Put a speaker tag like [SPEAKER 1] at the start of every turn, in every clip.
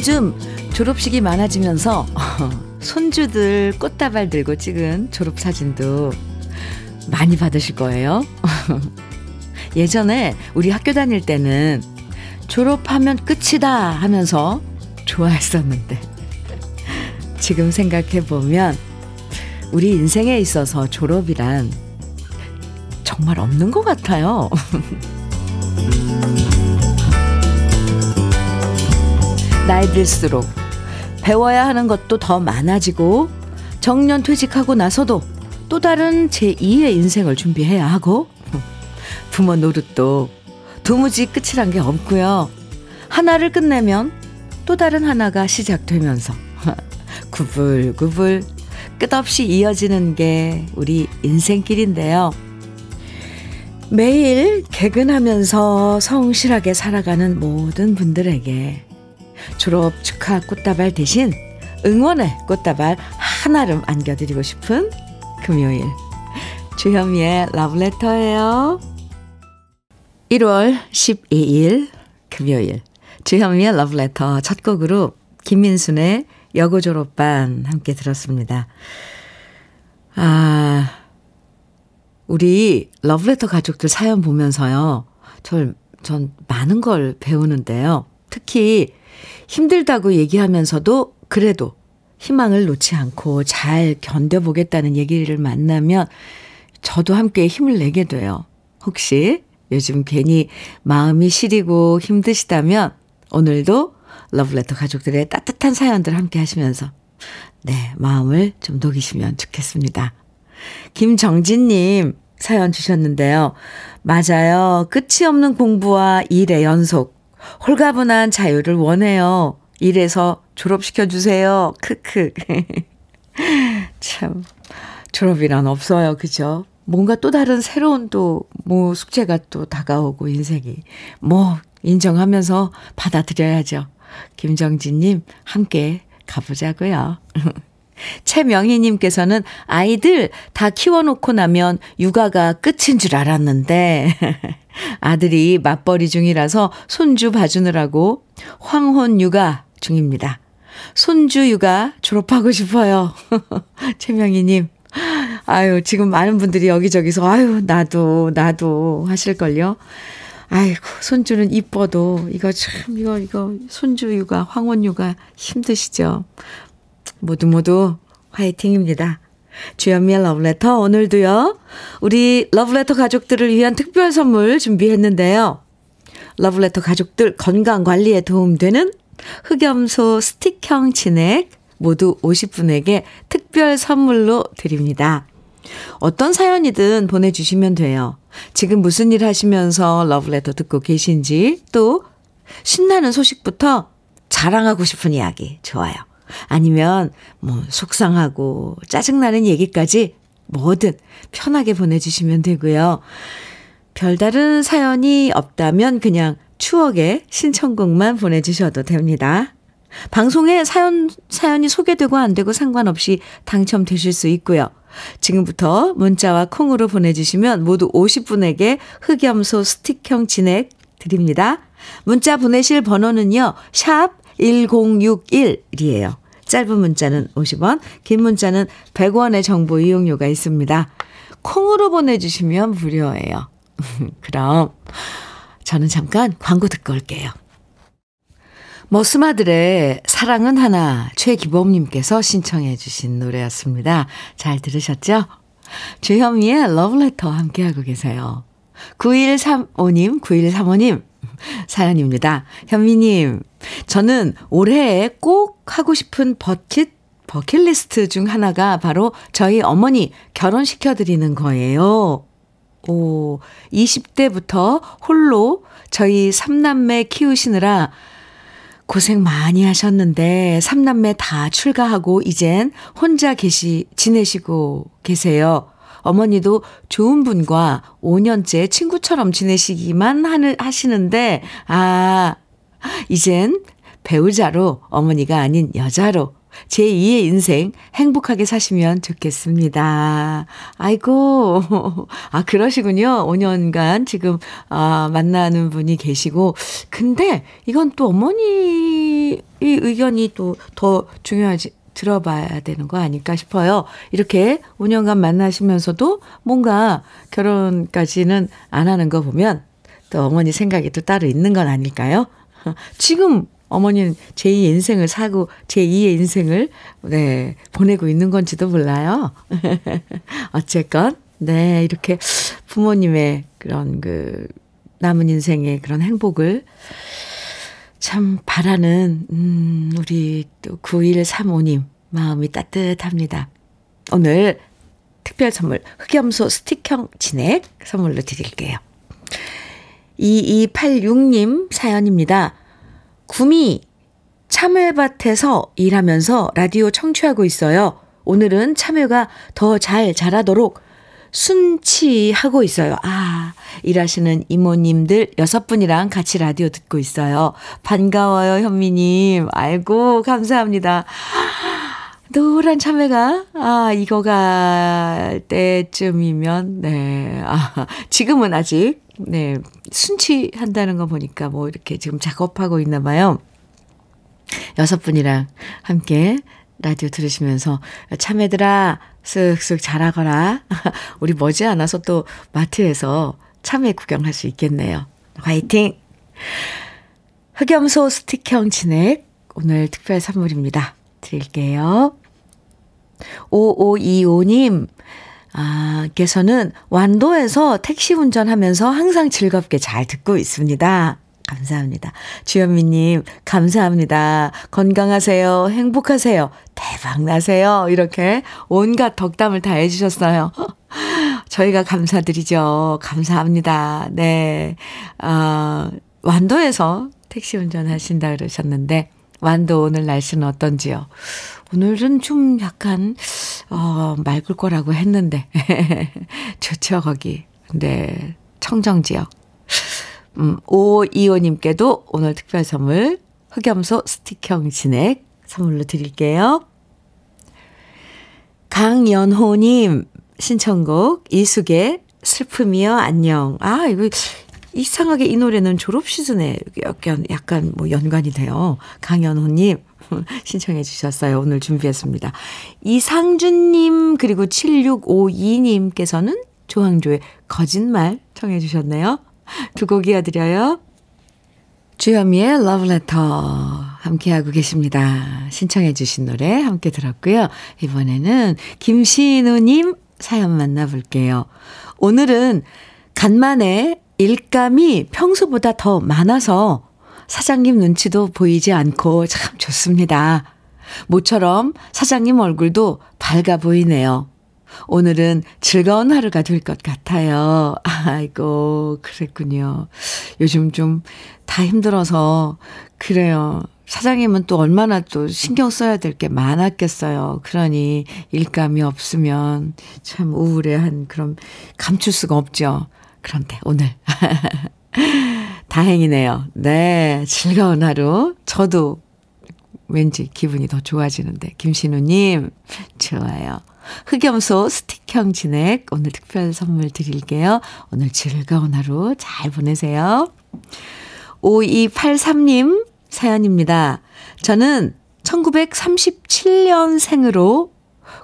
[SPEAKER 1] 요즘 졸업식이 많아지면서 손주들 꽃다발 들고 찍은 졸업사진도 많이 받으실 거예요. 예전에 우리 학교 다닐 때는 졸업하면 끝이다 하면서 좋아했었는데 지금 생각해 보면 우리 인생에 있어서 졸업이란 정말 없는 것 같아요. 나이 들수록 배워야 하는 것도 더 많아지고 정년 퇴직하고 나서도 또 다른 제2의 인생을 준비해야 하고 부모 노릇도 도무지 끝이란 게 없고요. 하나를 끝내면 또 다른 하나가 시작되면서 구불구불 끝없이 이어지는 게 우리 인생길인데요. 매일 개근하면서 성실하게 살아가는 모든 분들에게 졸업 축하 꽃다발 대신 응원의 꽃다발 하나를 안겨드리고 싶은 금요일 주현미의 러브레터예요. 1월 12일 금요일 주현미의 러브레터 첫 곡으로 김민순의 여고 졸업반 함께 들었습니다. 아 우리 러브레터 가족들 사연 보면서요. 절, 전 많은 걸 배우는데요. 특히 힘들다고 얘기하면서도 그래도 희망을 놓지 않고 잘 견뎌보겠다는 얘기를 만나면 저도 함께 힘을 내게 돼요. 혹시 요즘 괜히 마음이 시리고 힘드시다면 오늘도 러브레터 가족들의 따뜻한 사연들 함께 하시면서 네, 마음을 좀 녹이시면 좋겠습니다. 김정진님 사연 주셨는데요. 맞아요. 끝이 없는 공부와 일의 연속. 홀가분한 자유를 원해요. 일에서 졸업시켜 주세요. 크크. 참 졸업이란 없어요. 그죠? 뭔가 또 다른 새로운 또 뭐 숙제가 또 다가오고 인생이 뭐 인정하면서 받아들여야죠. 김정진 님 함께 가보자고요. 최명희님께서는 아이들 다 키워놓고 나면 육아가 끝인 줄 알았는데 아들이 맞벌이 중이라서 손주 봐주느라고 황혼 육아 중입니다. 손주 육아 졸업하고 싶어요. 최명희님. 아유, 지금 많은 분들이 여기저기서, 아유, 나도, 나도 하실걸요. 아이고, 손주는 이뻐도, 이거 참, 이거, 이거, 손주 육아, 황혼 육아 힘드시죠? 모두 모두 화이팅입니다. 주연미의 러브레터 오늘도요. 우리 러브레터 가족들을 위한 특별 선물 준비했는데요. 러브레터 가족들 건강 관리에 도움되는 흑염소 스틱형 진액 모두 50분에게 특별 선물로 드립니다. 어떤 사연이든 보내주시면 돼요. 지금 무슨 일 하시면서 러브레터 듣고 계신지 또 신나는 소식부터 자랑하고 싶은 이야기 좋아요. 아니면 뭐 속상하고 짜증나는 얘기까지 뭐든 편하게 보내주시면 되고요. 별다른 사연이 없다면 그냥 추억의 신청곡만 보내주셔도 됩니다. 방송에 사연, 사연이 소개되고 안 되고 상관없이 당첨되실 수 있고요. 지금부터 문자와 콩으로 보내주시면 모두 50분에게 흑염소 스틱형 진액 드립니다. 문자 보내실 번호는요, 샵 1061이에요. 짧은 문자는 50원, 긴 문자는 100원의 정보 이용료가 있습니다. 콩으로 보내주시면 무료예요. 그럼 저는 잠깐 광고 듣고 올게요. 머스마들의 사랑은 하나 최기범님께서 신청해 주신 노래였습니다. 잘 들으셨죠? 주현미의 러브레터 함께하고 계세요. 9135님, 9135님 사연입니다. 현미님, 저는 올해에 꼭 하고 싶은 버킷, 버킷리스트 중 하나가 바로 저희 어머니 결혼시켜드리는 거예요. 오, 20대부터 홀로 저희 삼남매 키우시느라 고생 많이 하셨는데 삼남매 다 출가하고 이젠 혼자 계시 지내시고 계세요. 어머니도 좋은 분과 5년째 친구처럼 지내시기만 하시는데 아 이젠 배우자로 어머니가 아닌 여자로 제2의 인생 행복하게 사시면 좋겠습니다. 아이고, 아, 그러시군요. 5년간 지금, 아, 만나는 분이 계시고. 근데 이건 또 어머니 이 의견이 또 더 중요하지, 들어봐야 되는 거 아닐까 싶어요. 이렇게 5년간 만나시면서도 뭔가 결혼까지는 안 하는 거 보면 또 어머니 생각이 또 따로 있는 건 아닐까요? 지금 어머니는 제2의 인생을 사고 제2의 인생을 네, 보내고 있는 건지도 몰라요. 어쨌건 네, 이렇게 부모님의 그런 그 남은 인생의 그런 행복을 참 바라는 음, 우리 또 9135님 마음이 따뜻합니다. 오늘 특별 선물 흑염소 스틱형 진액 선물로 드릴게요. 2286님 사연입니다. 구미 참외밭에서 일하면서 라디오 청취하고 있어요. 오늘은 참외가 더 잘 자라도록 순치하고 있어요. 아, 일하시는 이모님들 여섯 분이랑 같이 라디오 듣고 있어요. 반가워요, 현미님. 아이고, 감사합니다. 노란 참외가, 아, 익어갈 때쯤이면, 네. 아, 지금은 아직, 네. 순치한다는 거 보니까 뭐 이렇게 지금 작업하고 있나 봐요. 여섯 분이랑 함께 라디오 들으시면서 참외들아 쓱쓱 자라거라. 우리 머지않아서 또 마트에서 참외 구경할 수 있겠네요. 화이팅! 흑염소 스틱형 진액 오늘 특별 선물입니다. 드릴게요. 5525님, 아, 께서는 완도에서 택시 운전하면서 항상 즐겁게 잘 듣고 있습니다. 감사합니다. 주현미님, 감사합니다. 건강하세요. 행복하세요. 대박 나세요. 이렇게 온갖 덕담을 다 해주셨어요. 저희가 감사드리죠. 감사합니다. 네. 아, 완도에서 택시 운전하신다 그러셨는데, 완도 오늘 날씨는 어떤지요? 오늘은 좀 약간, 어, 맑을 거라고 했는데. 좋죠, 거기. 네. 청정지역. 음, 오이호님께도 오늘 특별 선물 흑염소 스틱형 진액 선물로 드릴게요. 강연호님 신청곡 이숙의 슬픔이여 안녕. 아, 이거 이상하게 이 노래는 졸업 시즌에 약간, 약간 뭐 연관이 돼요. 강연호님 신청해 주셨어요. 오늘 준비했습니다. 이상준님 그리고 7652님께서는 조항조의 거짓말 청해 주셨네요. 두 곡 이어드려요. 주현미의 러브레터 함께하고 계십니다. 신청해 주신 노래 함께 들었고요. 이번에는 김신우님 사연 만나볼게요. 오늘은 간만에 일감이 평소보다 더 많아서 사장님 눈치도 보이지 않고 참 좋습니다. 모처럼 사장님 얼굴도 밝아 보이네요. 오늘은 즐거운 하루가 될 것 같아요. 아이고, 그랬군요. 요즘 좀 다 힘들어서, 그래요. 사장님은 또 얼마나 또 신경 써야 될 게 많았겠어요. 그러니 일감이 없으면 참 우울해한 그런 감출 수가 없죠. 그런데 오늘. 다행이네요. 네. 즐거운 하루. 저도 왠지 기분이 더 좋아지는데. 김신우님, 좋아요. 흑염소 스틱형 진액 오늘 특별 선물 드릴게요. 오늘 즐거운 하루 잘 보내세요. 5283님 사연입니다. 저는 1937년생으로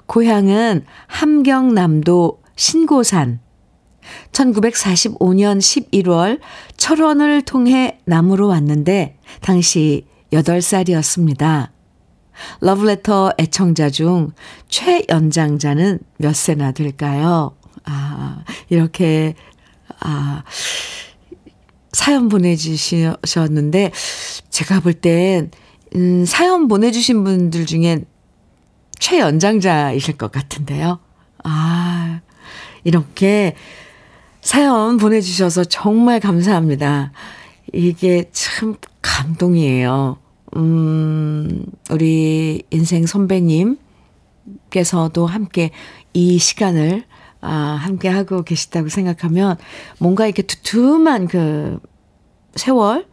[SPEAKER 1] 고향은 함경남도 신고산 1945년 11월 철원을 통해 남으로 왔는데 당시 8살이었습니다. 러브레터 애청자 중 최연장자는 몇 세나 될까요? 아, 이렇게, 아, 사연 보내주셨는데, 제가 볼 땐, 음, 사연 보내주신 분들 중엔 최연장자이실 것 같은데요. 아, 이렇게 사연 보내주셔서 정말 감사합니다. 이게 참 감동이에요. 음, 우리 인생 선배님께서도 함께 이 시간을 아, 함께 하고 계시다고 생각하면 뭔가 이렇게 두툼한 그 세월,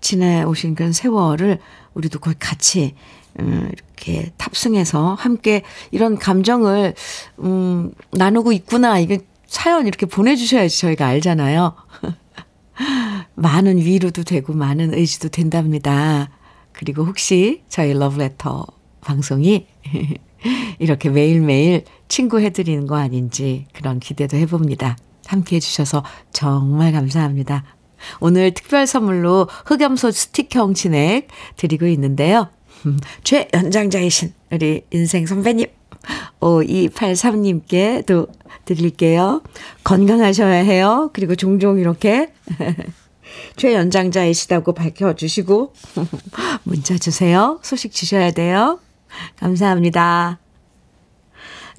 [SPEAKER 1] 지내오신 그런 세월을 우리도 거의 같이 음, 이렇게 탑승해서 함께 이런 감정을 음, 나누고 있구나. 이게 사연 이렇게 보내주셔야지 저희가 알잖아요. 많은 위로도 되고 많은 의지도 된답니다. 그리고 혹시 저희 러브레터 방송이 이렇게 매일매일 친구 해드리는 거 아닌지 그런 기대도 해봅니다. 함께 해주셔서 정말 감사합니다. 오늘 특별 선물로 흑염소 스티커 진액 드리고 있는데요. 최연장자이신 우리 인생 선배님 5283님께도 드릴게요. 건강하셔야 해요. 그리고 종종 이렇게 최연장자이시다고 밝혀주시고 문자 주세요. 소식 주셔야 돼요. 감사합니다.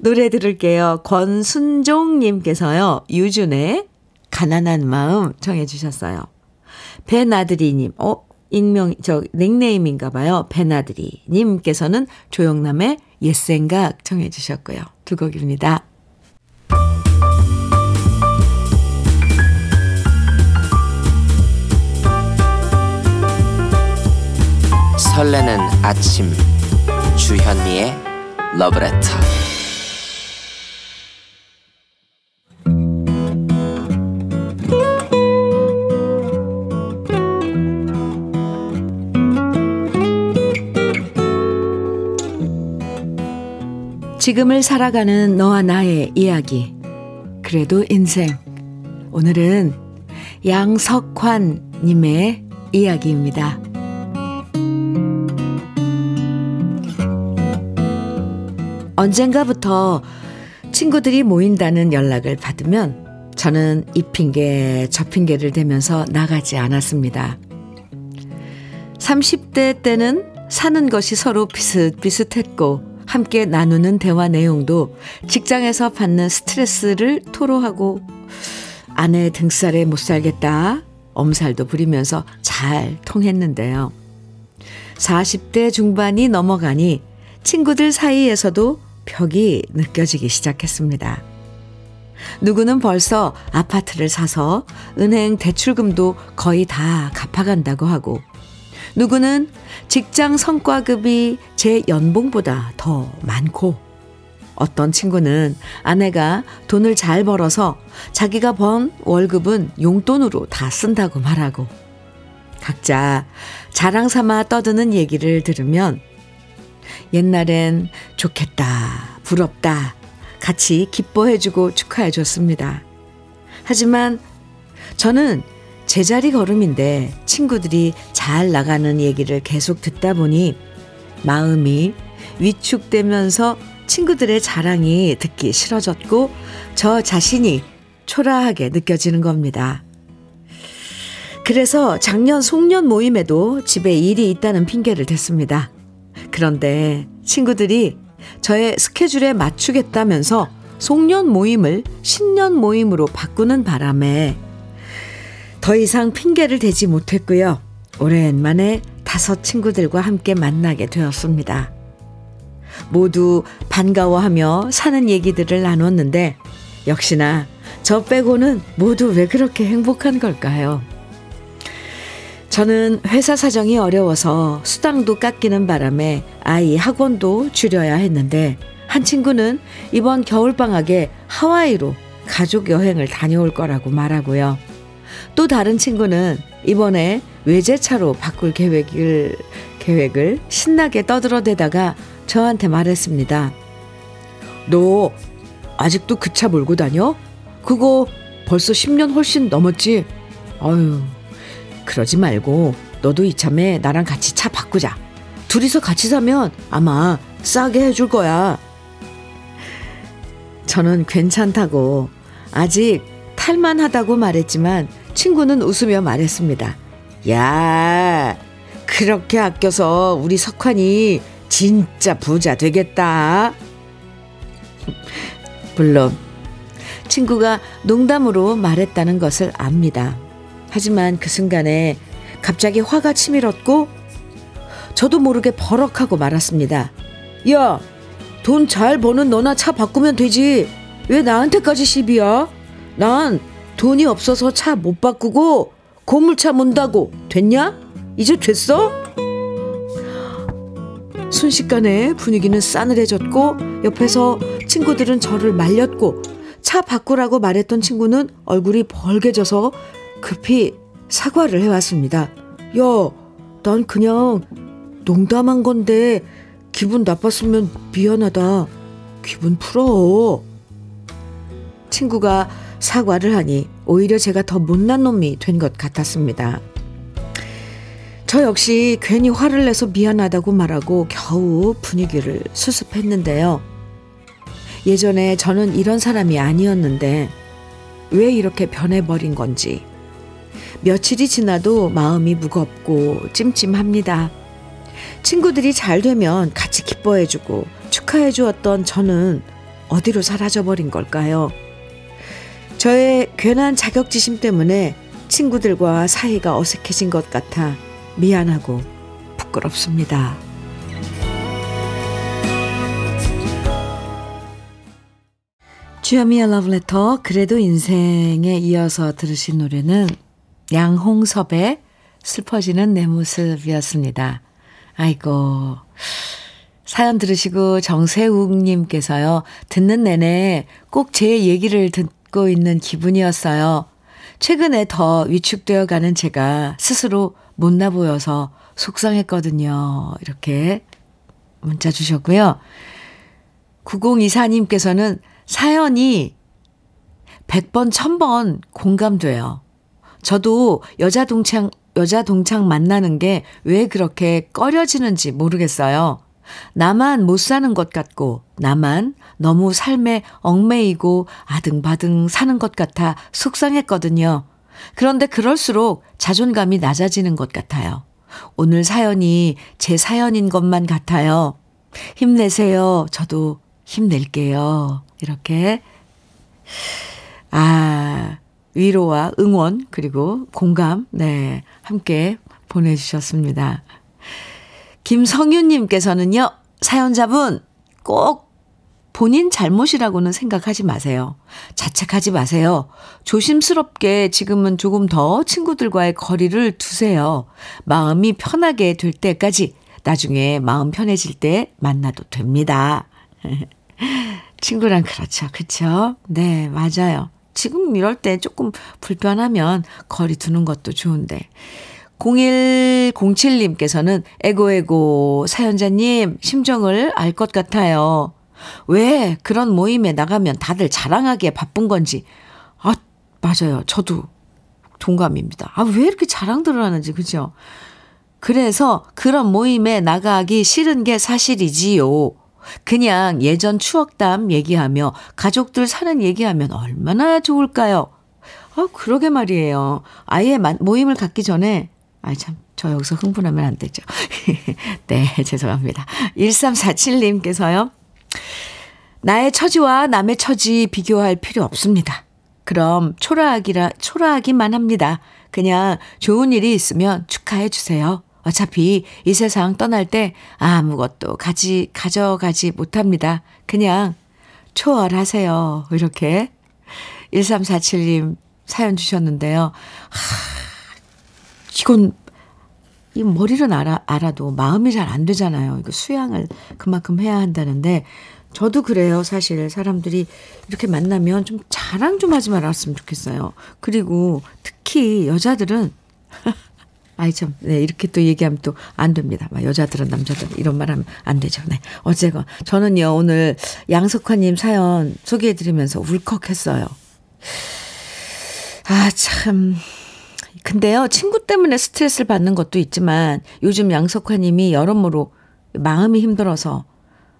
[SPEAKER 1] 노래 들을게요. 권순종님께서요. 유준의 가난한 마음 정해 주셨어요. 배나들이님, 어, 익명, 저, 닉네임인가 봐요. 배나들이님께서는 조영남의 옛생각 정해 주셨고요. 두 곡입니다.
[SPEAKER 2] 설레는 아침 주현미의 러브레터
[SPEAKER 1] 지금을 살아가는 너와 나의 이야기. 그래도 인생. 오늘은 양석환 님의 이야기입니다. 언젠가부터 친구들이 모인다는 연락을 받으면 저는 이 핑계 저 핑계를 대면서 나가지 않았습니다. 30대 때는 사는 것이 서로 비슷비슷했고 함께 나누는 대화 내용도 직장에서 받는 스트레스를 토로하고 아내 등살에 못 살겠다 엄살도 부리면서 잘 통했는데요. 40대 중반이 넘어가니 친구들 사이에서도 벽이 느껴지기 시작했습니다. 누구는 벌써 아파트를 사서 은행 대출금도 거의 다 갚아간다고 하고, 누구는 직장 성과급이 제 연봉보다 더 많고, 어떤 친구는 아내가 돈을 잘 벌어서 자기가 번 월급은 용돈으로 다 쓴다고 말하고, 각자 자랑 삼아 떠드는 얘기를 들으면 옛날엔 좋겠다, 부럽다, 같이 기뻐해주고 축하해줬습니다. 하지만 저는 제자리 걸음인데 친구들이 잘 나가는 얘기를 계속 듣다 보니 마음이 위축되면서 친구들의 자랑이 듣기 싫어졌고 저 자신이 초라하게 느껴지는 겁니다. 그래서 작년 송년 모임에도 집에 일이 있다는 핑계를 댔습니다. 그런데 친구들이 저의 스케줄에 맞추겠다면서 송년 모임을 신년 모임으로 바꾸는 바람에 더 이상 핑계를 대지 못했고요. 오랜만에 다섯 친구들과 함께 만나게 되었습니다. 모두 반가워하며 사는 얘기들을 나눴는데 역시나 저 빼고는 모두 왜 그렇게 행복한 걸까요? 저는 회사 사정이 어려워서 수당도 깎이는 바람에 아이 학원도 줄여야 했는데 한 친구는 이번 겨울방학에 하와이로 가족 여행을 다녀올 거라고 말하고요. 또 다른 친구는 이번에 외제차로 바꿀 계획을, 계획을 신나게 떠들어대다가 저한테 말했습니다. 너 아직도 그 차 몰고 다녀? 그거 벌써 10년 훨씬 넘었지? 아유, 그러지 말고 너도 이참에 나랑 같이 차 바꾸자. 둘이서 같이 사면 아마 싸게 해줄 거야. 저는 괜찮다고 아직 탈만하다고 말했지만 친구는 웃으며 말했습니다. 야, 그렇게 아껴서 우리 석환이 진짜 부자 되겠다. 물론 친구가 농담으로 말했다는 것을 압니다. 하지만 그 순간에 갑자기 화가 치밀었고 저도 모르게 버럭하고 말았습니다. 야, 돈 잘 버는 너나 차 바꾸면 되지. 왜 나한테까지 시비야? 난 돈이 없어서 차 못 바꾸고 고물차 문다고 됐냐? 이제 됐어? 순식간에 분위기는 싸늘해졌고 옆에서 친구들은 저를 말렸고 차 바꾸라고 말했던 친구는 얼굴이 벌개져서 급히 사과를 해왔습니다. 야, 난 그냥 농담한 건데 기분 나빴으면 미안하다. 기분 풀어. 친구가 사과를 하니 오히려 제가 더 못난 놈이 된 것 같았습니다. 저 역시 괜히 화를 내서 미안하다고 말하고 겨우 분위기를 수습했는데요. 예전에 저는 이런 사람이 아니었는데 왜 이렇게 변해버린 건지 며칠이 지나도 마음이 무겁고 찜찜합니다. 친구들이 잘 되면 같이 기뻐해주고 축하해 주었던 저는 어디로 사라져버린 걸까요? 저의 괜한 자격지심 때문에 친구들과 사이가 어색해진 것 같아 미안하고 부끄럽습니다. 주여미의 러브레터 그래도 인생에 이어서 들으신 노래는 양홍섭의 슬퍼지는 내 모습이었습니다. 아이고 사연 들으시고 정세욱님께서요 듣는 내내 꼭 제 얘기를 듣고 있는 기분이었어요. 최근에 더 위축되어 가는 제가 스스로 못나 보여서 속상했거든요. 이렇게 문자 주셨고요. 9024님께서는 사연이 100번, 1000번 공감돼요. 저도 여자 동창, 여자 동창 만나는 게 왜 그렇게 꺼려지는지 모르겠어요. 나만 못 사는 것 같고, 나만 너무 삶에 얽매이고 아등바등 사는 것 같아 속상했거든요. 그런데 그럴수록 자존감이 낮아지는 것 같아요. 오늘 사연이 제 사연인 것만 같아요. 힘내세요. 저도 힘낼게요. 이렇게. 아, 위로와 응원, 그리고 공감, 네, 함께 보내주셨습니다. 김성윤님께서는요, 사연자분 꼭 본인 잘못이라고는 생각하지 마세요. 자책하지 마세요. 조심스럽게 지금은 조금 더 친구들과의 거리를 두세요. 마음이 편하게 될 때까지 나중에 마음 편해질 때 만나도 됩니다. 친구랑 그렇죠. 그쵸? 네, 맞아요. 지금 이럴 때 조금 불편하면 거리 두는 것도 좋은데. 0107님께서는 에고에고 사연자님 심정을 알 것 같아요. 왜 그런 모임에 나가면 다들 자랑하기에 바쁜 건지. 아, 맞아요. 저도 동감입니다. 아, 왜 이렇게 자랑들을 하는지, 그죠? 그래서 그런 모임에 나가기 싫은 게 사실이지요. 그냥 예전 추억담 얘기하며 가족들 사는 얘기하면 얼마나 좋을까요? 아, 그러게 말이에요. 아예 모임을 갖기 전에, 아, 참, 저 여기서 흥분하면 안 되죠. 네, 죄송합니다. 1347님께서요. 나의 처지와 남의 처지 비교할 필요 없습니다. 그럼 초라하기라, 초라하기만 합니다. 그냥 좋은 일이 있으면 축하해 주세요. 어차피 이 세상 떠날 때 아무것도 가지, 가져가지 못합니다. 그냥 초월하세요. 이렇게 1347님 사연 주셨는데요. 하, 이건, 이 머리는 알아, 알아도 마음이 잘 안 되잖아요. 이거 수양을 그만큼 해야 한다는데, 저도 그래요. 사실 사람들이 이렇게 만나면 좀 자랑 좀 하지 말았으면 좋겠어요. 그리고 특히 여자들은 아이 참, 네, 이렇게 또 얘기하면 또 안 됩니다. 막 여자들은 남자들 이런 말 하면 안 되죠. 네. 어제가 저는요, 오늘 양석화님 사연 소개해드리면서 울컥했어요. 아, 참. 근데요, 친구 때문에 스트레스를 받는 것도 있지만 요즘 양석화님이 여러모로 마음이 힘들어서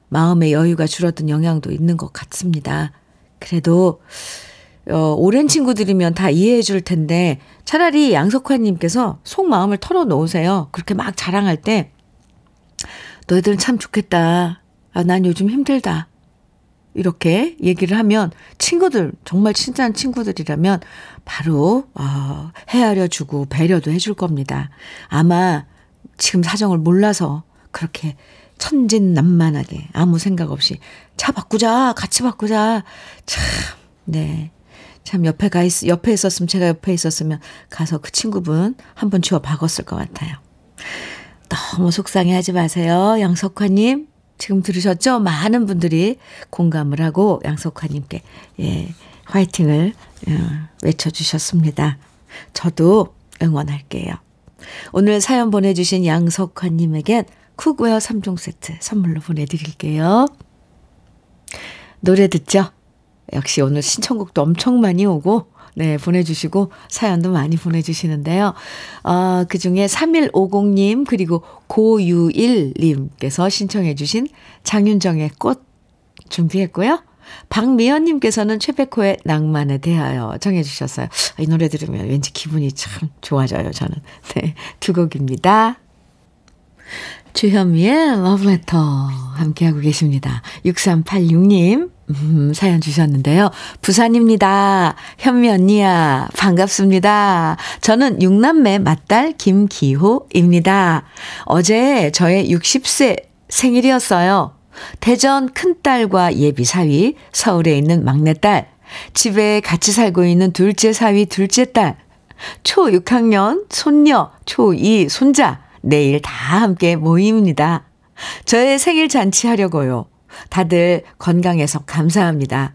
[SPEAKER 1] 마음의 여유가 줄어든 영향도 있는 것 같습니다. 그래도 어, 오랜 친구들이면 다 이해해 줄 텐데 차라리 양석환님께서 속마음을 털어놓으세요. 그렇게 막 자랑할 때 너희들은 참 좋겠다. 아, 난 요즘 힘들다. 이렇게 얘기를 하면 친구들 정말 친한 친구들이라면 바로 어, 헤아려 주고 배려도 해줄 겁니다. 아마 지금 사정을 몰라서 그렇게 천진난만하게 아무 생각 없이 차 바꾸자 같이 바꾸자 참 네. 참 옆에 가 있, 옆에 있었으면 제가 옆에 있었으면 가서 그 친구분 한번 주워 박았을 것 같아요. 너무 속상해 하지 마세요. 양석화님. 지금 들으셨죠? 많은 분들이 공감을 하고 양석화님께, 예, 화이팅을 어, 외쳐주셨습니다. 저도 응원할게요. 오늘 사연 보내주신 양석화님에겐 cookware 3종 세트 선물로 보내드릴게요. 노래 듣죠? 역시 오늘 신청곡도 엄청 많이 오고, 네, 보내주시고, 사연도 많이 보내주시는데요. 어, 그 중에 3150님, 그리고 고유일님께서 신청해주신 장윤정의 꽃 준비했고요. 박미연님께서는 최백호의 낭만에 대하여 정해주셨어요. 이 노래 들으면 왠지 기분이 참 좋아져요, 저는. 네, 두 곡입니다. 주현미의 러브레터 함께하고 계십니다. 6386님 음, 사연 주셨는데요. 부산입니다. 현미 언니야 반갑습니다. 저는 육남매 맏딸 김기호입니다. 어제 저의 60세 생일이었어요. 대전 큰딸과 예비 사위, 서울에 있는 막내딸, 집에 같이 살고 있는 둘째 사위, 둘째 딸, 초 6학년 손녀, 초2 손자, 내일 다 함께 모입니다. 저의 생일 잔치 하려고요. 다들 건강해서 감사합니다.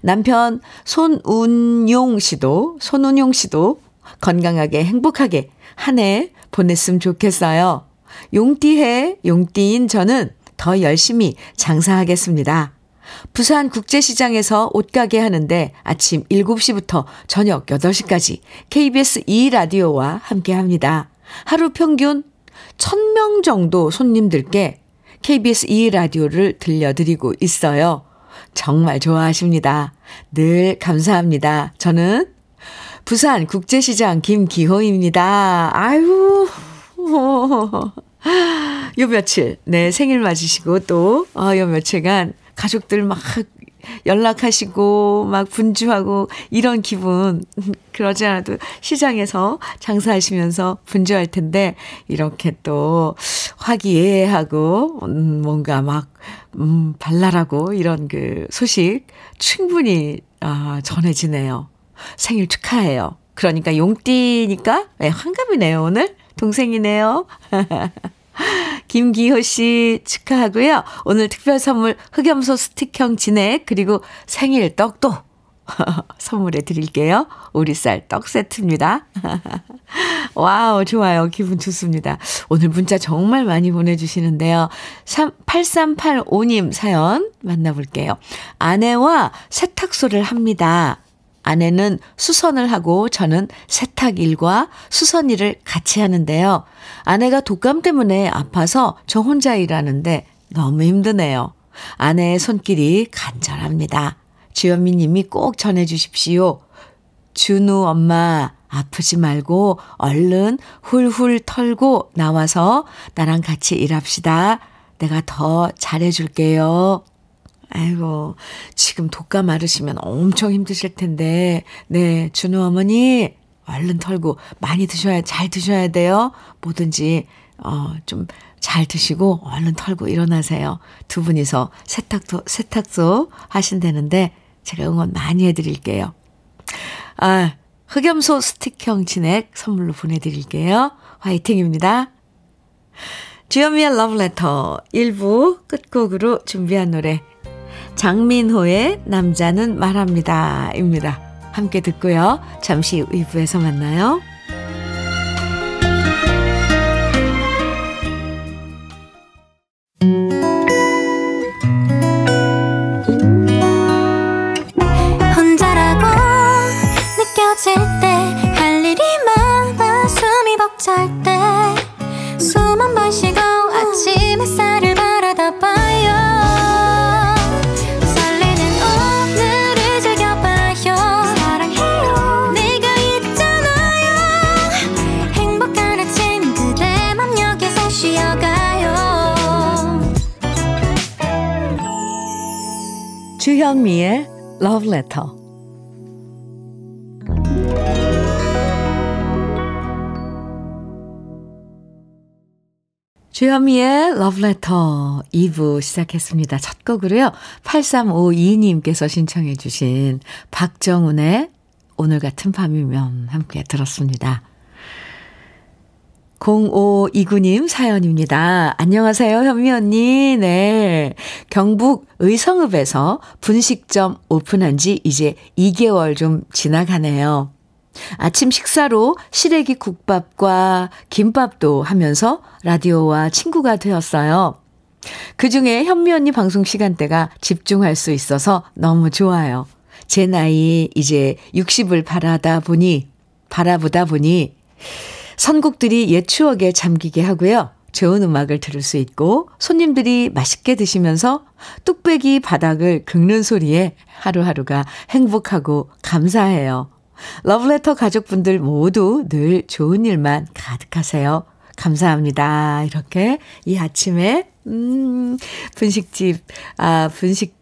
[SPEAKER 1] 남편 손운용 씨도, 손운용 씨도 건강하게 행복하게 한 해 보냈으면 좋겠어요. 용띠해, 용띠인 저는 더 열심히 장사하겠습니다. 부산 국제시장에서 옷가게 하는데 아침 7시부터 저녁 8시까지 KBS 2라디오와 함께 합니다. 하루 평균 1000명 정도 손님들께 KBS 2라디오를 들려드리고 있어요. 정말 좋아하십니다. 늘 감사합니다. 저는 부산 국제시장 김기호입니다. 아유. 요 며칠, 네, 생일 맞으시고 또, 어, 요 며칠간 가족들 막 연락하시고 막 분주하고 이런 기분 그러지 않아도 시장에서 장사하시면서 분주할 텐데 이렇게 또 화기애애하고 음 뭔가 막 음, 발랄하고 이런 그 소식 충분히 아, 전해지네요. 생일 축하해요. 그러니까 용띠니까 네, 환갑이네요, 오늘. 동생이네요. 김기호 씨 축하하고요. 오늘 특별 선물 흑염소 스틱형 진액 그리고 생일 떡도 선물해 드릴게요. 오리쌀 떡 세트입니다. 와우, 좋아요. 기분 좋습니다. 오늘 문자 정말 많이 보내주시는데요. 3, 8385님 사연 만나볼게요. 아내와 세탁소를 합니다. 아내는 수선을 하고 저는 세탁 일과 수선 일을 같이 하는데요. 아내가 독감 때문에 아파서 저 혼자 일하는데 너무 힘드네요. 아내의 손길이 간절합니다. 주현미 님이 꼭 전해주십시오. 준우 엄마, 아프지 말고 얼른 훌훌 털고 나와서 나랑 같이 일합시다. 내가 더 잘해줄게요. 아이고, 지금 독감 앓으시면 엄청 힘드실 텐데, 네, 준우 어머니, 얼른 털고 많이 드셔야, 잘 드셔야 돼요. 뭐든지, 어, 좀 잘 드시고 얼른 털고 일어나세요. 두 분이서 세탁도, 세탁소 하신다는데, 제가 응원 많이 해드릴게요. 아, 흑염소 스틱형 진액 선물로 보내드릴게요. 화이팅입니다. 주현미의 러브레터 1부 끝곡으로 준비한 노래 장민호의 남자는 말합니다. 입니다. 함께 듣고요. 잠시 2부에서 만나요.
[SPEAKER 3] 혼자라고 느껴질 때 할 일이 많아 숨이 벅찰 때
[SPEAKER 1] 주현미의 Love Letter. 주현미의 Love Letter 2부 시작했습니다. 첫 곡으로요. 8352님께서 신청해 주신 박정훈의 오늘 같은 밤이면 함께 들었습니다. 0529님 사연입니다. 안녕하세요, 현미 언니. 네. 경북 의성읍에서 분식점 오픈한 지 이제 2개월 좀 지나가네요. 아침 식사로 시래기 국밥과 김밥도 하면서 라디오와 친구가 되었어요. 그 중에 현미 언니 방송 시간대가 집중할 수 있어서 너무 좋아요. 제 나이 이제 60을 바라다 보니, 바라보다 보니, 선곡들이 옛 추억에 잠기게 하고요. 좋은 음악을 들을 수 있고, 손님들이 맛있게 드시면서 뚝배기 바닥을 긁는 소리에 하루하루가 행복하고 감사해요. 러브레터 가족분들 모두 늘 좋은 일만 가득하세요. 감사합니다. 이렇게 이 아침에, 음, 분식집, 아, 분식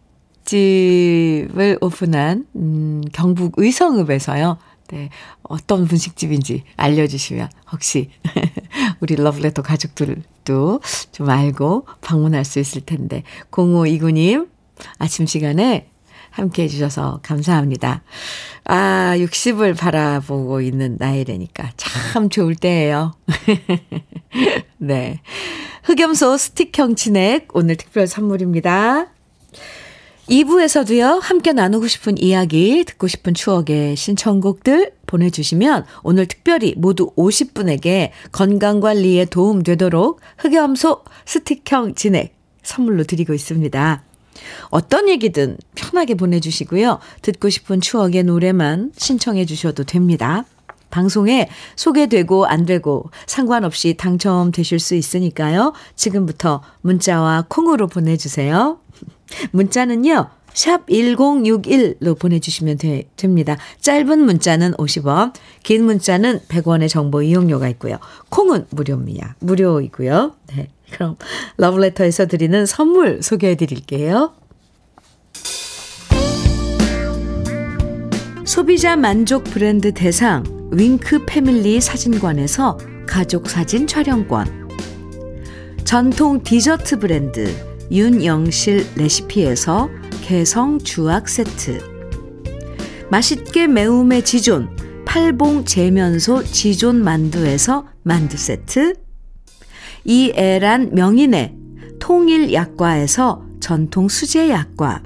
[SPEAKER 1] 집을 오픈한, 음, 경북 의성읍에서요. 네. 어떤 분식집인지 알려주시면 혹시 우리 러브레터 가족들도 좀 알고 방문할 수 있을 텐데. 0529님, 아침 시간에 함께 해주셔서 감사합니다. 아, 60을 바라보고 있는 나이라니까 참 좋을 때예요. 네. 흑염소 스틱형 진액 오늘 특별 선물입니다. 2부에서도요, 함께 나누고 싶은 이야기, 듣고 싶은 추억의 신청곡들 보내주시면 오늘 특별히 모두 50분에게 건강관리에 도움 되도록 흑염소 스틱형 진액 선물로 드리고 있습니다. 어떤 얘기든 편하게 보내주시고요. 듣고 싶은 추억의 노래만 신청해 주셔도 됩니다. 방송에 소개되고 안 되고 상관없이 당첨되실 수 있으니까요. 지금부터 문자와 콩으로 보내주세요. 문자는요. 샵 1061로 보내주시면 되, 됩니다. 짧은 문자는 50원, 긴 문자는 100원의 정보 이용료가 있고요. 콩은 무료입니다. 무료이고요. 네. 그럼 러브레터에서 드리는 선물 소개해 드릴게요. 소비자 만족 브랜드 대상 윙크 패밀리 사진관에서 가족 사진 촬영권 전통 디저트 브랜드 윤영실 레시피에서 개성 주악 세트. 맛있게 매움의 지존 팔봉 재면소 지존 만두에서 만두 세트. 이애란 명인의 통일 약과에서 전통 수제 약과.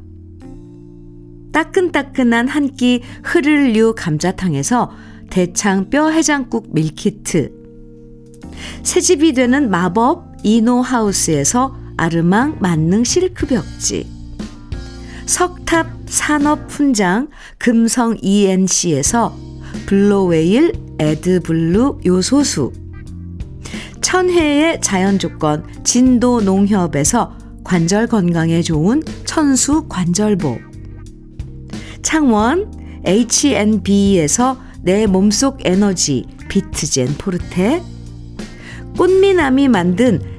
[SPEAKER 1] 따끈따끈한 한 끼 흐를류 감자탕에서 대창 뼈 해장국 밀키트. 새집이 되는 마법 이노하우스에서 아르망 만능 실크 벽지. 석탑 산업 훈장 금성 ENC에서 블루웨일 애드블루 요소수. 천혜의 자연 조건 진도 농협에서 관절 건강에 좋은 천수 관절보. 창원 H&B에서 내 몸속 에너지 비트젠 포르테. 꽃미남이 만든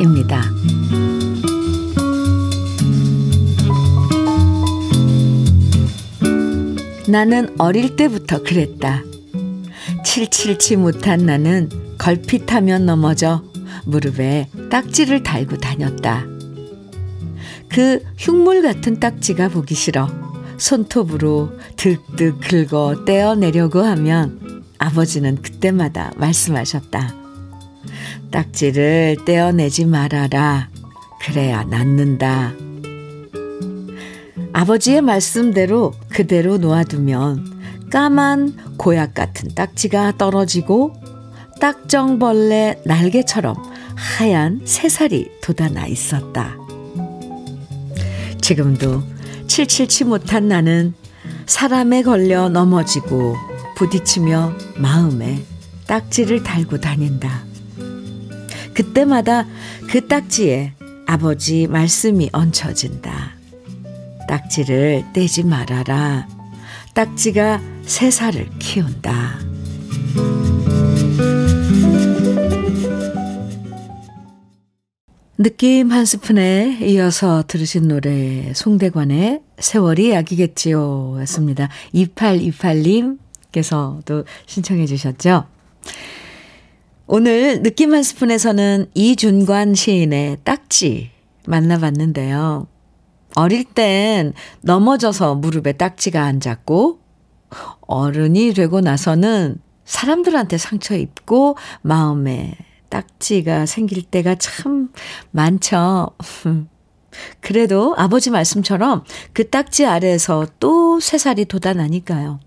[SPEAKER 1] 입니다. 나는 어릴 때부터 그랬다. 칠칠치 못한 나는 걸핏하면 넘어져 무릎에 딱지를 달고 다녔다. 그 흉물 같은 딱지가 보기 싫어 손톱으로 득득 긁어 떼어내려고 하면 아버지는 그때마다 말씀하셨다. 딱지를 떼어내지 말아라. 그래야 낫는다. 아버지의 말씀대로 그대로 놓아두면 까만 고약 같은 딱지가 떨어지고 딱정벌레 날개처럼 하얀 새살이 돋아나 있었다. 지금도 칠칠치 못한 나는 사람에 걸려 넘어지고 부딪히며 마음에 딱지를 달고 다닌다. 그때마다 그 딱지에 아버지 말씀이 얹혀진다. 딱지를 떼지 말아라. 딱지가 새살을 키운다. 느낌 한 스푼에 이어서 들으신 노래 송대관의 세월이 약이겠지요 였습니다. 2828님께서도 신청해 주셨죠. 오늘 느낌 한 스푼에서는 이준관 시인의 딱지 만나봤는데요. 어릴 땐 넘어져서 무릎에 딱지가 앉았고 어른이 되고 나서는 사람들한테 상처 입고 마음에 딱지가 생길 때가 참 많죠. 그래도 아버지 말씀처럼 그 딱지 아래에서 또 새살이 돋아나니까요.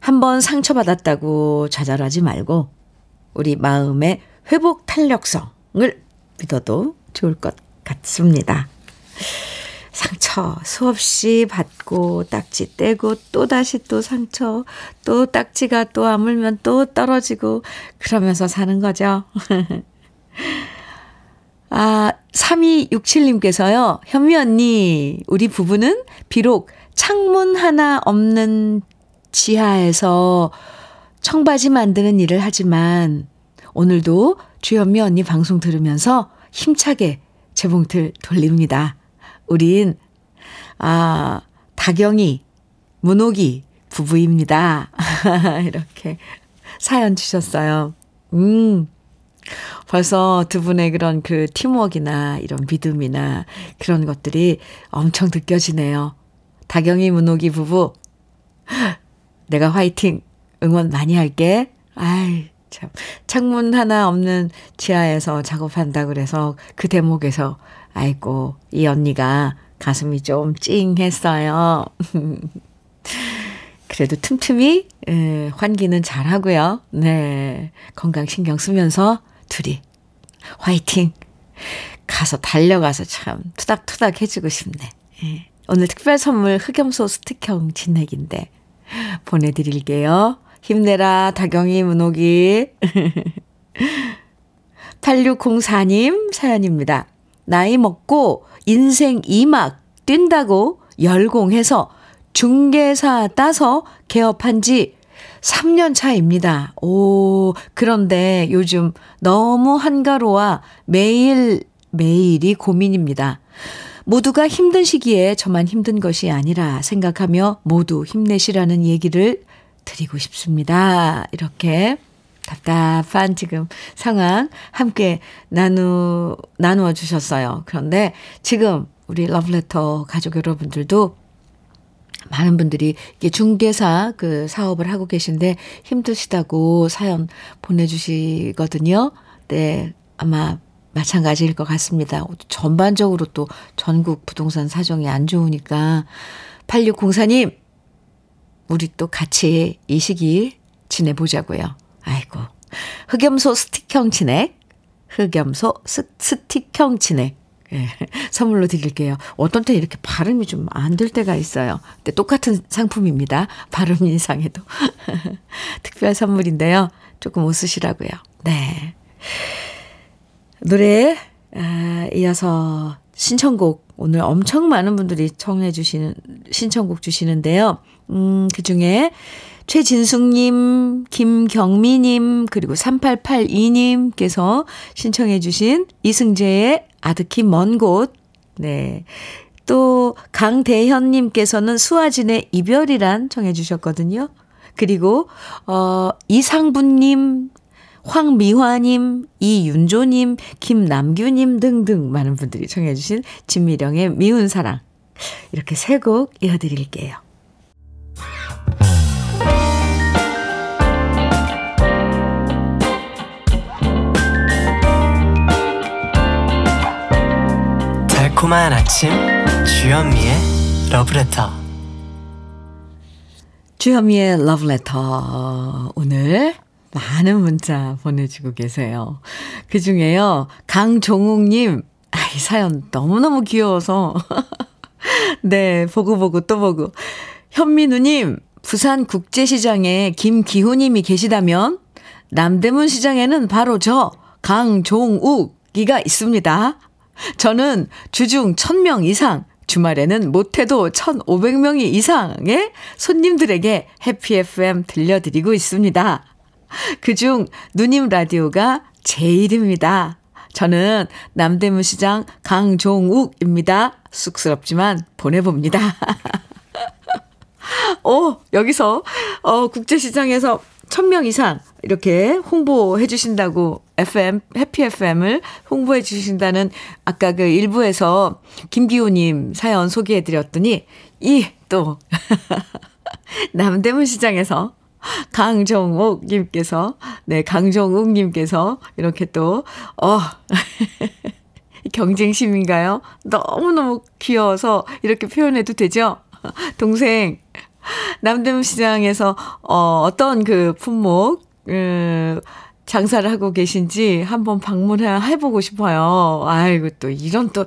[SPEAKER 1] 한번 상처받았다고 좌절하지 말고 우리 마음의 회복 탄력성을 믿어도 좋을 것 같습니다. 상처 수없이 받고 딱지 떼고 또 다시 또 상처 또 딱지가 또 아물면 또 떨어지고 그러면서 사는 거죠. 아, 3267님께서요. 현미 언니, 우리 부부는 비록 창문 하나 없는 지하에서 청바지 만드는 일을 하지만 오늘도 주현미 언니 방송 들으면서 힘차게 재봉틀 돌립니다. 우린, 아, 다경이, 문옥이 부부입니다. 이렇게 사연 주셨어요. 음, 벌써 두 분의 그런 그 팀워크나 이런 믿음이나 그런 것들이 엄청 느껴지네요. 다경이, 문옥이 부부, 내가 화이팅 응원 많이 할게. 아이, 참. 창문 하나 없는 지하에서 작업한다 그래서 그 대목에서 아이고, 이 언니가 가슴이 좀 찡했어요. 그래도 틈틈이 에, 환기는 잘 하고요. 네. 건강 신경 쓰면서 둘이 화이팅! 가서 달려가서 참 투닥투닥 해주고 싶네. 예. 오늘 특별 선물 흑염소 스틱형 진액인데 보내드릴게요. 힘내라, 다경이, 문옥이. 8604님 사연입니다. 나이 먹고 인생 2막 뛴다고 열공해서 중개사 따서 개업한 지 3년 차입니다. 오, 그런데 요즘 너무 한가로워 매일, 매일이 고민입니다. 모두가 힘든 시기에 저만 힘든 것이 아니라 생각하며 모두 힘내시라는 얘기를 드리고 싶습니다. 이렇게 답답한 지금 상황 함께 나누, 나누어 주셨어요. 그런데 지금 우리 러브레터 가족 여러분들도 많은 분들이 이게 중개사 그 사업을 하고 계신데 힘드시다고 사연 보내주시거든요. 네, 아마 마찬가지일 것 같습니다. 전반적으로 또 전국 부동산 사정이 안 좋으니까 8604님, 우리 또 같이 이 시기 지내보자고요. 아이고. 흑염소 스틱형 진액, 흑염소 스, 스틱형 진액. 예, 선물로 드릴게요. 어떤 때 이렇게 발음이 좀 안 될 때가 있어요. 근데 똑같은 상품입니다. 발음 인상에도. 특별 선물인데요. 조금 웃으시라고요. 네. 노래, 아, 이어서 신청곡, 오늘 엄청 많은 분들이 청해 주시는, 신청곡 주시는데요. 음, 그 중에 최진숙님, 김경미님, 그리고 3882님께서 신청해 주신 이승재의 아득히 먼 곳. 네. 또 강대현님께서는 수아진의 이별이란 청해 주셨거든요. 그리고 어 이상분님, 황미화님, 이윤조님, 김남규님 등등 많은 분들이 청해 주신 진미령의 미운 사랑. 이렇게 세 곡 이어드릴게요.
[SPEAKER 4] 달콤한 아침 주현미의 러브레터
[SPEAKER 1] 주현미의 러브레터. 오늘 많은 문자 보내주고 계세요. 그 중에요, 강종욱님, 아이, 사연 너무너무 귀여워서. 네, 보고 보고 또 보고. 현민우님, 부산 국제시장에 김기호님이 계시다면, 남대문 시장에는 바로 저, 강종욱이가 있습니다. 저는 주중 1000명 이상, 주말에는 못해도 1,500명이 이상의 손님들에게 해피 FM 들려드리고 있습니다. 그중 누님 라디오가 제일입니다. 저는 남대문 시장 강종욱입니다. 쑥스럽지만 보내봅니다. 오, 여기서, 어, 국제시장에서 1000명 이상 이렇게 홍보해 주신다고 FM, 해피 FM을 홍보해 주신다는 아까 그 일부에서 김기호님 사연 소개해 드렸더니 이 또 남대문 시장에서 강정옥 님께서 네, 강정욱 님께서 이렇게 또 어. 경쟁심인가요? 너무너무 귀여워서 이렇게 표현해도 되죠? 동생 남대문 시장에서 어 어떤 그 품목 음 장사를 하고 계신지 한번 방문해 보고 싶어요. 아이고 또 이런 또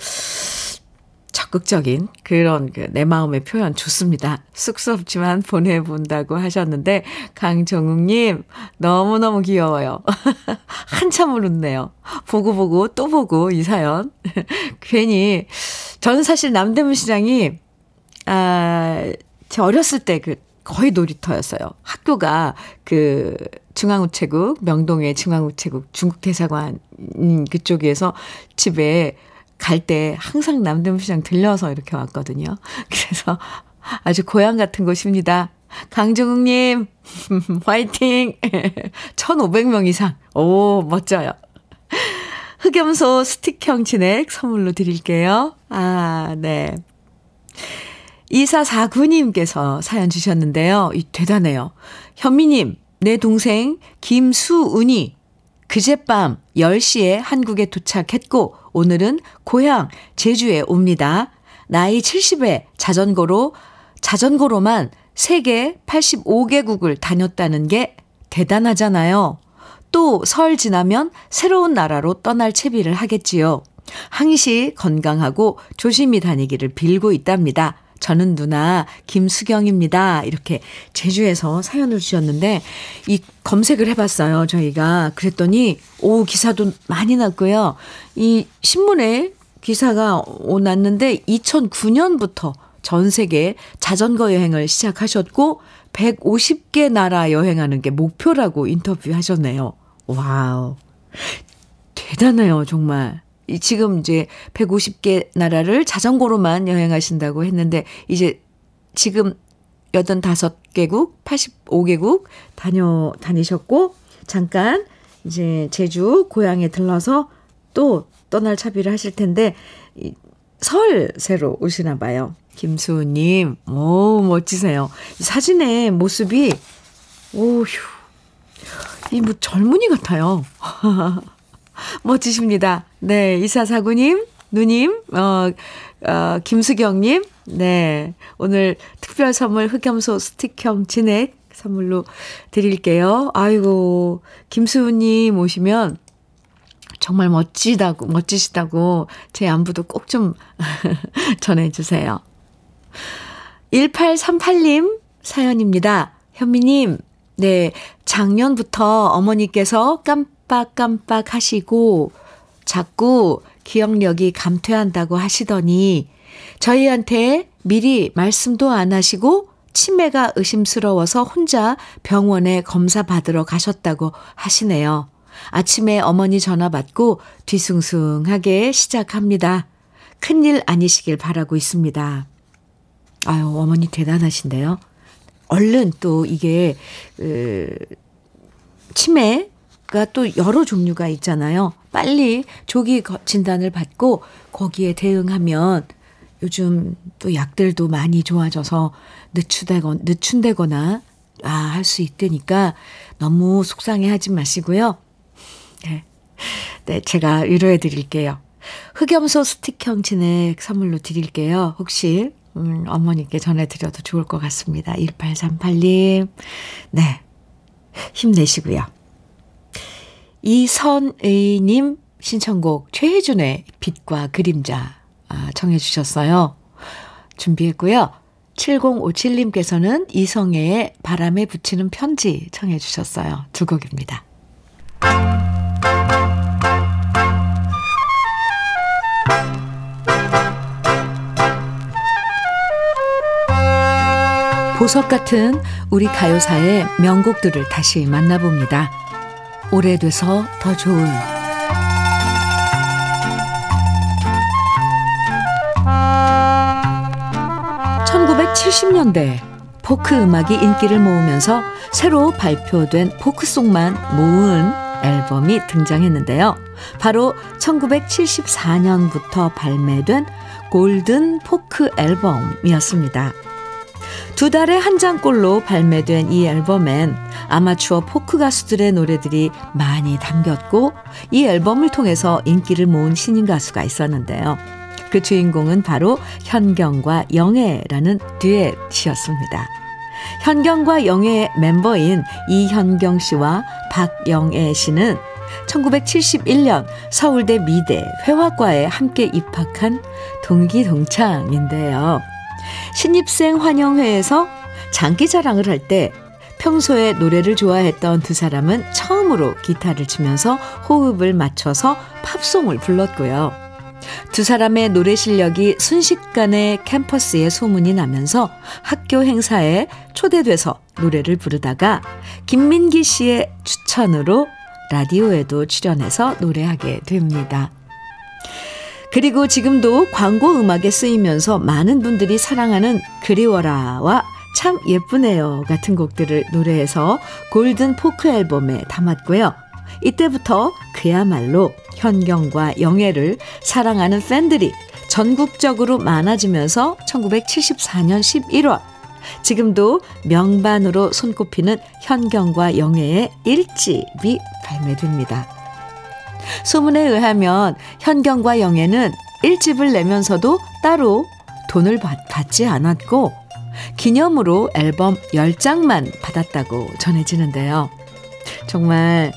[SPEAKER 1] 적극적인 그런 그내 마음의 표현 좋습니다. 쑥스럽지만 보내본다고 하셨는데 강정욱님 너무너무 귀여워요. 한참을 웃네요. 보고 보고 또 보고 이 사연. 괜히 저는 사실 남대문 시장이 아, 제 어렸을 때 그 거의 놀이터였어요. 학교가 그 중앙우체국, 명동의 중앙우체국 중국 대사관 음, 그쪽에서 집에 갈 때 항상 남대문 시장 들려서 이렇게 왔거든요. 그래서 아주 고향 같은 곳입니다. 강정욱님, 화이팅! 1,500명 이상. 오, 멋져요. 흑염소 스틱형 진액 선물로 드릴게요. 아, 네. 2449님께서 사연 주셨는데요. 이 대단해요. 현미님, 내 동생 김수은이 그젯밤 10시에 한국에 도착했고, 오늘은 고향 제주에 옵니다. 나이 70에 자전거로, 자전거로만 세계 85개국을 다녔다는 게 대단하잖아요. 또 설 지나면 새로운 나라로 떠날 채비를 하겠지요. 항시 건강하고 조심히 다니기를 빌고 있답니다. 저는 누나 김수경입니다. 이렇게 제주에서 사연을 주셨는데 이 검색을 해봤어요. 저희가 그랬더니 오 기사도 많이 났고요. 이 신문에 기사가 오 났는데 2009년부터 전 세계 자전거 여행을 시작하셨고 150개 나라 여행하는 게 목표라고 인터뷰하셨네요. 와우. 대단해요, 정말. 지금 이제 150개 나라를 자전거로만 여행하신다고 했는데 이제 지금 85개국, 85개국 다녀 다니셨고 잠깐 이제 제주 고향에 들러서 또 떠날 차비를 하실 텐데 설 새로 오시나 봐요. 김수님, 오 멋지세요. 사진의 모습이 오휴 이 뭐 젊은이 같아요. 멋지십니다. 네, 이사사구님, 누님, 어, 어, 김수경님, 네. 오늘 특별 선물 흑염소 스틱형 진액 선물로 드릴게요. 아이고, 김수우님 오시면 정말 멋지다고, 멋지시다고 제 안부도 꼭 좀 전해주세요. 1838님 사연입니다. 현미님, 네. 작년부터 어머니께서 깜빡깜빡 하시고 자꾸 기억력이 감퇴한다고 하시더니 저희한테 미리 말씀도 안 하시고 치매가 의심스러워서 혼자 병원에 검사 받으러 가셨다고 하시네요. 아침에 어머니 전화 받고 뒤숭숭하게 시작합니다. 큰일 아니시길 바라고 있습니다. 아유, 어머니 대단하신데요. 얼른 또 이게, 그, 치매 가또 여러 종류가 있잖아요. 빨리 조기 진단을 받고 거기에 대응하면 요즘 또 약들도 많이 좋아져서 늦추되거나, 늦춘다거나, 아, 할 수 있다니까 너무 속상해 하지 마시고요. 네. 네, 제가 위로해 드릴게요. 흑염소 스틱형 진액 선물로 드릴게요. 혹시, 음, 어머니께 전해드려도 좋을 것 같습니다. 1838님. 네. 힘내시고요. 이선의님 신청곡 최혜준의 빛과 그림자 아, 청해 주셨어요. 준비했고요. 7057님께서는 이성애의 바람에 붙이는 편지 청해 주셨어요. 두 곡입니다. 보석 같은 우리 가요사의 명곡들을 다시 만나봅니다. 오래돼서 더 좋은 1970년대 포크 음악이 인기를 모으면서 새로 발표된 포크송만 모은 앨범이 등장했는데요. 바로 1974년부터 발매된 골든 포크 앨범이었습니다. 두 달에 한 장꼴로 발매된 이 앨범엔 아마추어 포크 가수들의 노래들이 많이 담겼고 이 앨범을 통해서 인기를 모은 신인 가수가 있었는데요. 그 주인공은 바로 현경과 영애라는 듀엣이었습니다. 현경과 영애의 멤버인 이현경 씨와 박영애 씨는 1971년 서울대 미대 회화과에 함께 입학한 동기동창인데요. 신입생 환영회에서 장기 자랑을 할 때 평소에 노래를 좋아했던 두 사람은 처음으로 기타를 치면서 호흡을 맞춰서 팝송을 불렀고요. 두 사람의 노래 실력이 순식간에 캠퍼스에 소문이 나면서 학교 행사에 초대돼서 노래를 부르다가 김민기 씨의 추천으로 라디오에도 출연해서 노래하게 됩니다. 그리고 지금도 광고 음악에 쓰이면서 많은 분들이 사랑하는 그리워라와 참 예쁘네요 같은 곡들을 노래해서 골든 포크 앨범에 담았고요. 이때부터 그야말로 현경과 영애를 사랑하는 팬들이 전국적으로 많아지면서 1974년 11월 지금도 명반으로 손꼽히는 현경과 영애의 1집이 발매됩니다. 소문에 의하면 현경과 영애는 1집을 내면서도 따로 돈을 받, 받지 않았고 기념으로 앨범 10장만 받았다고 전해지는데요. 정말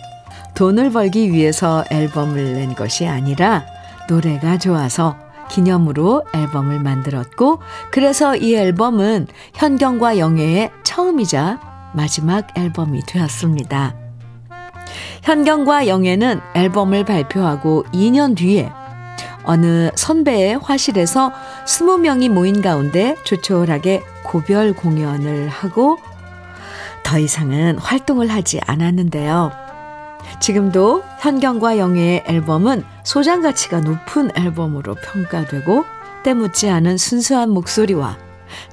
[SPEAKER 1] 돈을 벌기 위해서 앨범을 낸 것이 아니라 노래가 좋아서 기념으로 앨범을 만들었고 그래서 이 앨범은 현경과 영애의 처음이자 마지막 앨범이 되었습니다. 현경과 영애는 앨범을 발표하고 2년 뒤에 어느 선배의 화실에서 20명이 모인 가운데 조촐하게 고별 공연을 하고 더 이상은 활동을 하지 않았는데요. 지금도 현경과 영애의 앨범은 소장 가치가 높은 앨범으로 평가되고 때묻지 않은 순수한 목소리와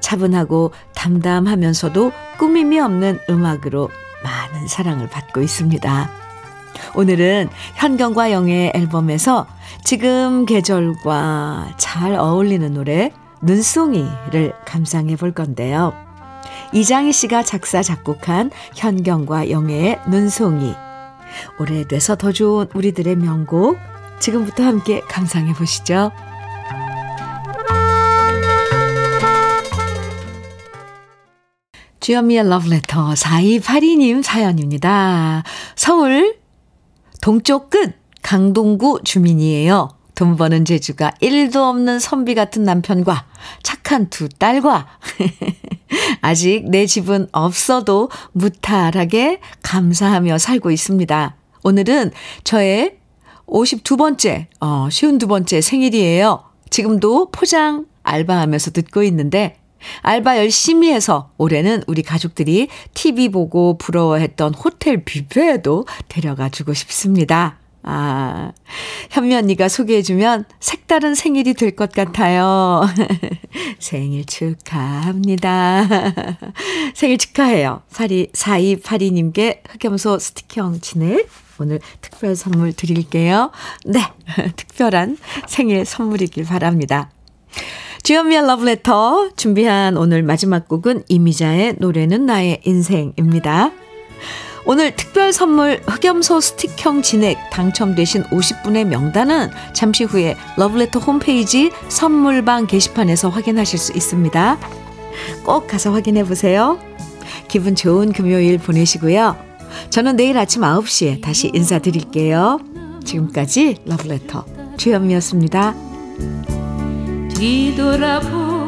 [SPEAKER 1] 차분하고 담담하면서도 꾸밈이 없는 음악으로 많은 사랑을 받고 있습니다. 오늘은 현경과 영의 앨범에서 지금 계절과 잘 어울리는 노래 눈송이를 감상해 볼 건데요. 이장희 씨가 작사 작곡한 현경과 영애의 눈송이 오래돼서 더 좋은 우리들의 명곡 지금부터 함께 감상해 보시죠. 주현미의 러브레터 4282님 사연입니다. 서울 동쪽 끝 강동구 주민이에요. 돈 버는 재주가 1도 없는 선비 같은 남편과 착한 두 딸과 아직 내 집은 없어도 무탈하게 감사하며 살고 있습니다. 오늘은 저의 52번째, 어, 52번째 생일이에요. 지금도 포장 알바하면서 듣고 있는데 알바 열심히 해서 올해는 우리 가족들이 TV 보고 부러워했던 호텔 뷔페에도 데려가 주고 싶습니다. 아, 현미 언니가 소개해주면 색다른 생일이 될 것 같아요. 생일 축하합니다. 생일 축하해요. 4282님께 흑염소 스티커 진액 오늘 특별 선물 드릴게요. 네, 특별한 생일 선물이길 바랍니다. 주현미의 러브레터 준비한 오늘 마지막 곡은 이미자의 노래는 나의 인생입니다. 오늘 특별 선물 흑염소 스틱형 진액 당첨되신 50분의 명단은 잠시 후에 러브레터 홈페이지 선물방 게시판에서 확인하실 수 있습니다. 꼭 가서 확인해 보세요. 기분 좋은 금요일 보내시고요. 저는 내일 아침 9시에 다시 인사드릴게요. 지금까지 러브레터 주현미였습니다.
[SPEAKER 4] 뒤돌아보